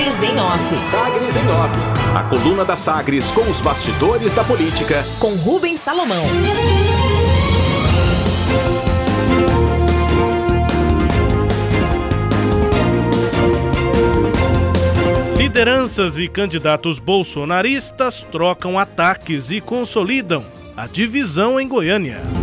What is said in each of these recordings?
Sagres em Off. Sagres em Off. A coluna da Sagres com os bastidores da política. Com Rubens Salomão. Lideranças e candidatos bolsonaristas trocam ataques e consolidam a divisão em Goiânia.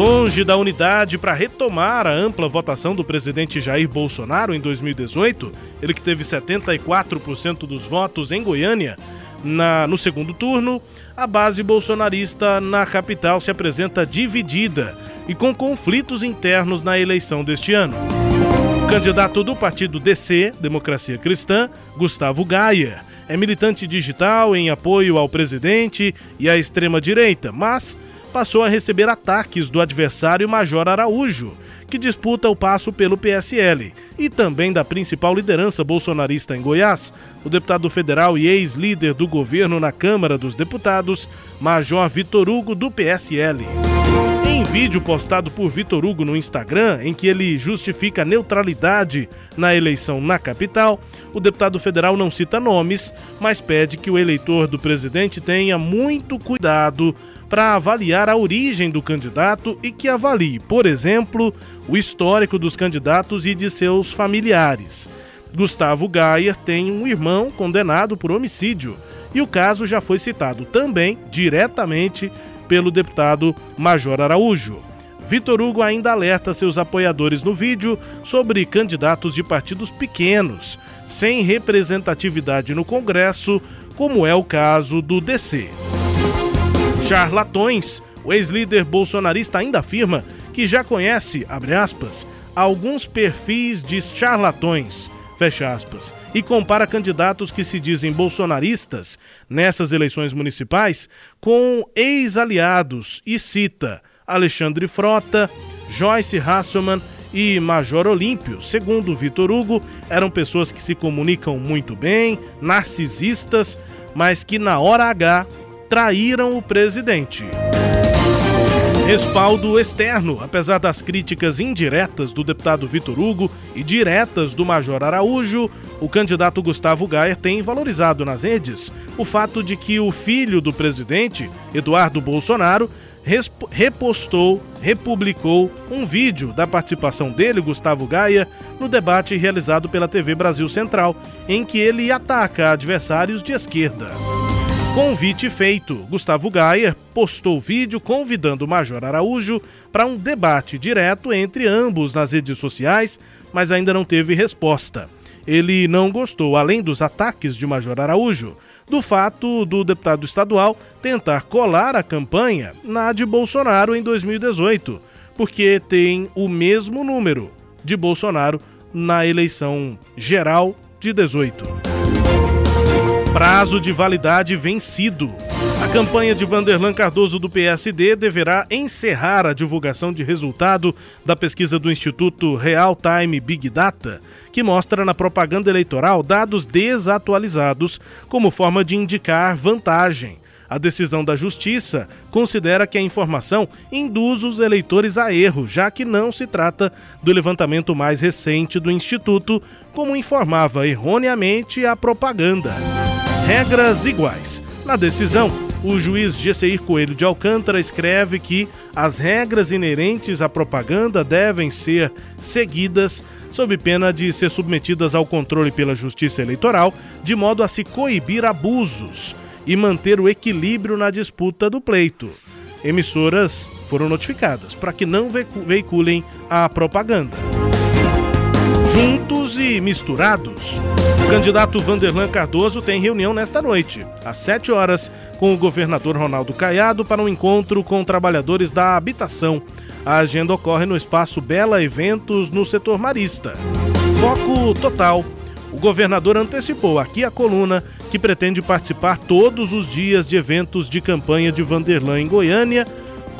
Longe da unidade para retomar a ampla votação do presidente Jair Bolsonaro em 2018, ele que teve 74% dos votos em Goiânia, na, no segundo turno, a base bolsonarista na capital se apresenta dividida e com conflitos internos na eleição deste ano. O candidato do partido DC, Democracia Cristã, Gustavo Gaia, é militante digital em apoio ao presidente e à extrema-direita, mas passou a receber ataques do adversário Major Araújo, que disputa o passo pelo PSL, e também da principal liderança bolsonarista em Goiás, o deputado federal e ex-líder do governo na Câmara dos Deputados, Major Vitor Hugo, do PSL. Em vídeo postado por Vitor Hugo no Instagram, em que ele justifica a neutralidade na eleição na capital, o deputado federal não cita nomes, mas pede que o eleitor do presidente tenha muito cuidado para avaliar a origem do candidato e que avalie, por exemplo, o histórico dos candidatos e de seus familiares. Gustavo Gayer tem um irmão condenado por homicídio e o caso já foi citado também diretamente pelo deputado Major Araújo. Vitor Hugo ainda alerta seus apoiadores no vídeo sobre candidatos de partidos pequenos, sem representatividade no Congresso, como é o caso do DC charlatões. O ex-líder bolsonarista ainda afirma que já conhece, abre aspas, alguns perfis de charlatões, fecha aspas, e compara candidatos que se dizem bolsonaristas nessas eleições municipais com ex-aliados e cita Alexandre Frota, Joyce Hasselman e Major Olímpio. Segundo Vitor Hugo, eram pessoas que se comunicam muito bem, narcisistas, mas que na hora H traíram o presidente. Respaldo externo, apesar das críticas indiretas do deputado Vitor Hugo e diretas do Major Araújo, o candidato Gustavo Gayer tem valorizado nas redes o fato de que o filho do presidente, Eduardo Bolsonaro, repostou, republicou um vídeo da participação dele, Gustavo Gaia, no debate realizado pela TV Brasil Central, em que ele ataca adversários de esquerda. Convite feito. Gustavo Gayer postou vídeo convidando o Major Araújo para um debate direto entre ambos nas redes sociais, mas ainda não teve resposta. Ele não gostou, além dos ataques de Major Araújo, do fato do deputado estadual tentar colar a campanha na de Bolsonaro em 2018, porque tem o mesmo número de Bolsonaro na eleição geral de 18. Prazo de validade vencido. A campanha de Vanderlan Cardoso do PSD deverá encerrar a divulgação de resultado da pesquisa do Instituto Real Time Big Data, que mostra na propaganda eleitoral dados desatualizados como forma de indicar vantagem. A decisão da Justiça considera que a informação induz os eleitores a erro, já que não se trata do levantamento mais recente do Instituto, como informava erroneamente a propaganda regras iguais. Na decisão, o juiz Gesseir Coelho de Alcântara escreve que as regras inerentes à propaganda devem ser seguidas sob pena de ser submetidas ao controle pela Justiça Eleitoral, de modo a se coibir abusos e manter o equilíbrio na disputa do pleito. Emissoras foram notificadas para que não veiculem a propaganda juntos e misturados. O candidato Vanderlan Cardoso tem reunião nesta noite, às 7 horas, com o governador Ronaldo Caiado para um encontro com trabalhadores da habitação. A agenda ocorre no espaço Bela Eventos, no setor marista. Foco total. O governador antecipou aqui a coluna que pretende participar todos os dias de eventos de campanha de Vanderlan em Goiânia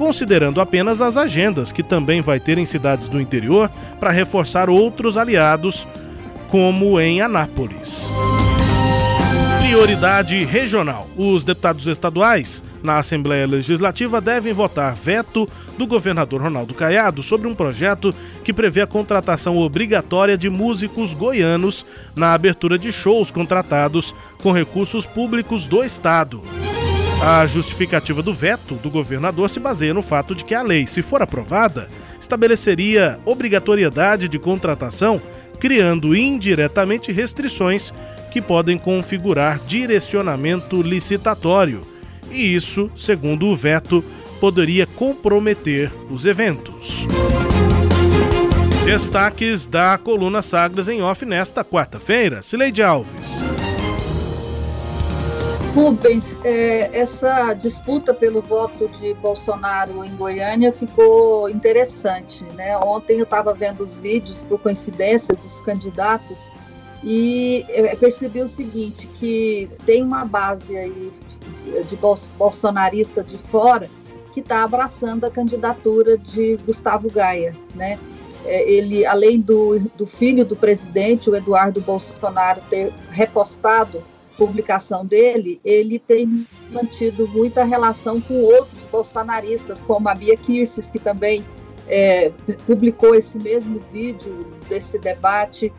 considerando apenas as agendas que também vai ter em cidades do interior para reforçar outros aliados, como em Anápolis. Prioridade regional. Os deputados estaduais na Assembleia Legislativa devem votar veto do governador Ronaldo Caiado sobre um projeto que prevê a contratação obrigatória de músicos goianos na abertura de shows contratados com recursos públicos do Estado. A justificativa do veto do governador se baseia no fato de que a lei, se for aprovada, estabeleceria obrigatoriedade de contratação, criando indiretamente restrições que podem configurar direcionamento licitatório. E isso, segundo o veto, poderia comprometer os eventos. Destaques da coluna Sagres em off nesta quarta-feira. Cileide Alves. Rubens, é, essa disputa pelo voto de Bolsonaro em Goiânia ficou interessante. Né? Ontem eu estava vendo os vídeos, por coincidência, dos candidatos e percebi o seguinte, que tem uma base aí de bolsonarista de fora que está abraçando a candidatura de Gustavo Gaia, né? É, ele, além do, do filho do presidente, o Eduardo Bolsonaro, ter repostado publicação dele, ele tem mantido muita relação com outros bolsonaristas, como a Bia Kirsis, que também é, publicou esse mesmo vídeo desse debate,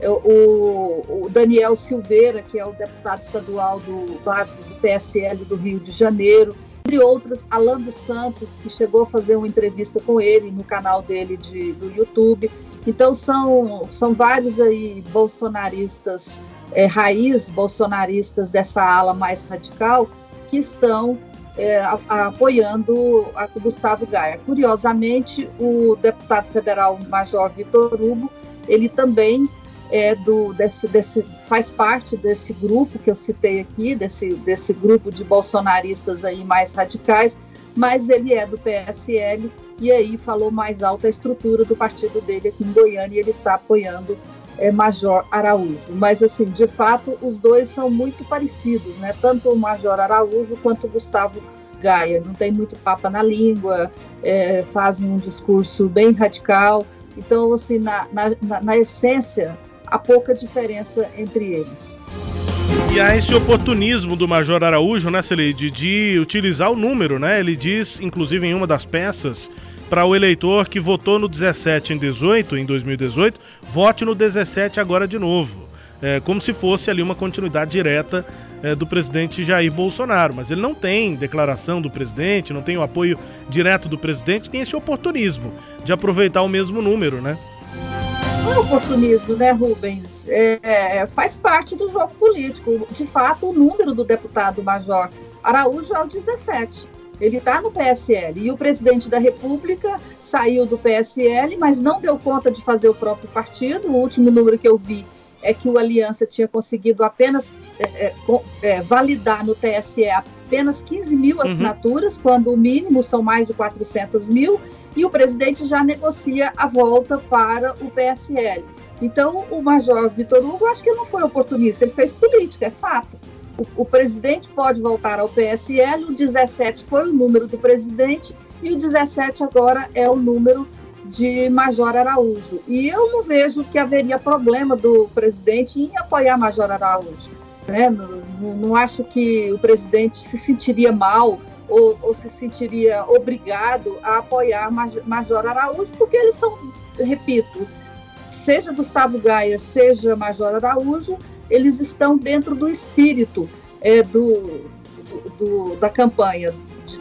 é, o, o, Daniel Silveira, que é o deputado estadual do, do PSL do Rio de Janeiro, entre outros, Alan dos Santos, que chegou a fazer uma entrevista com ele no canal dele de, do YouTube. Então são, são vários aí bolsonaristas é, raiz bolsonaristas dessa ala mais radical que estão é, a, a, apoiando a Gustavo Gaia. Curiosamente, o deputado federal Major Vitor Hugo, ele também é do desse, desse faz parte desse grupo que eu citei aqui, desse, desse grupo de bolsonaristas aí mais radicais, mas ele é do PSL e aí falou mais alta a estrutura do partido dele aqui em Goiânia e ele está apoiando é, Major Araújo. Mas, assim, de fato, os dois são muito parecidos, né? Tanto o Major Araújo quanto o Gustavo Gaia. Não tem muito papa na língua, é, fazem um discurso bem radical. Então, assim, na, na, na essência, há pouca diferença entre eles. E há esse oportunismo do Major Araújo, né, Celede, de utilizar o número, né? Ele diz, inclusive em uma das peças, para o eleitor que votou no 17 em 18, em 2018, vote no 17 agora de novo. É, como se fosse ali uma continuidade direta é, do presidente Jair Bolsonaro. Mas ele não tem declaração do presidente, não tem o apoio direto do presidente, tem esse oportunismo de aproveitar o mesmo número, né? Não é oportunismo, né, Rubens? É, é, faz parte do jogo político. De fato, o número do deputado Major Araújo é o 17 ele está no PSL e o presidente da República saiu do PSL, mas não deu conta de fazer o próprio partido. O último número que eu vi é que o Aliança tinha conseguido apenas é, é, é validar no TSE apenas 15 mil uhum. assinaturas, uhum. quando o mínimo são mais de 400 mil, e o presidente já negocia a volta para o PSL. Então, o Major Vitor Hugo, acho que não foi oportunista, ele fez política, é fato o, o presidente pode voltar ao PSL, o 17 foi o número do presidente e o 17 agora é o número de Major Araújo. E eu não vejo que haveria problema do presidente em apoiar Major Araújo. Né? Não, não acho que o presidente se sentiria mal ou, ou, se sentiria obrigado a apoiar Major Araújo, porque eles são, repito, seja Gustavo Gaia, seja Major Araújo, eles estão dentro do espírito é, do, do, do, da campanha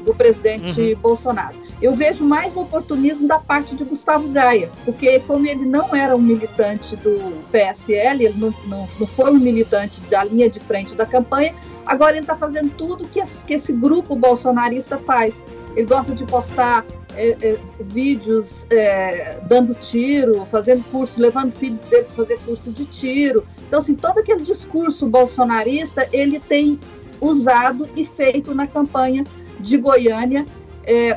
do presidente uhum. Bolsonaro. Eu vejo mais oportunismo da parte de Gustavo Gaia, porque como ele não era um militante do PSL, ele não, não, não foi um militante da linha de frente da campanha, agora ele está fazendo tudo que esse, que esse grupo bolsonarista faz. Ele gosta de postar é, é, vídeos é, dando tiro, fazendo curso, levando filho dele para fazer curso de tiro. Então, assim, todo aquele discurso bolsonarista ele tem usado e feito na campanha de Goiânia é,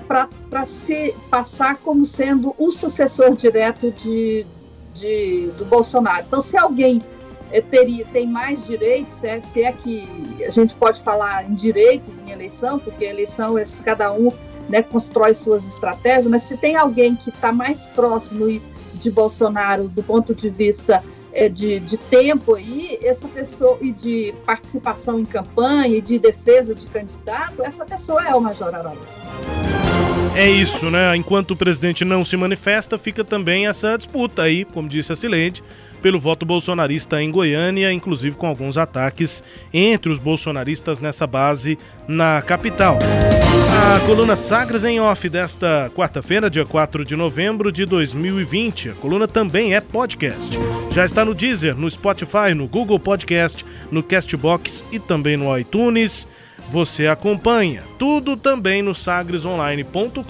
para se passar como sendo o sucessor direto de, de, do Bolsonaro. Então, se alguém é, teria, tem mais direitos, é, se é que a gente pode falar em direitos em eleição, porque eleição é cada um né, constrói suas estratégias, mas se tem alguém que está mais próximo de Bolsonaro do ponto de vista é, de, de tempo aí, essa pessoa, e de participação em campanha e de defesa de candidato, essa pessoa é o Major Araújo. É isso, né? Enquanto o presidente não se manifesta, fica também essa disputa aí, como disse a Silente, pelo voto bolsonarista em Goiânia, inclusive com alguns ataques entre os bolsonaristas nessa base na capital. A coluna Sagres em Off desta quarta-feira, dia 4 de novembro de 2020. A coluna também é podcast. Já está no Deezer, no Spotify, no Google Podcast, no Castbox e também no iTunes. Você acompanha tudo também no sagresonline.com.br.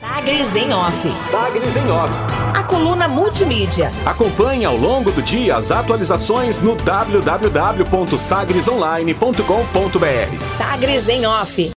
Sagres em Off. Sagres em Off. A coluna multimídia. Acompanhe ao longo do dia as atualizações no www.sagresonline.com.br. Sagres em Off.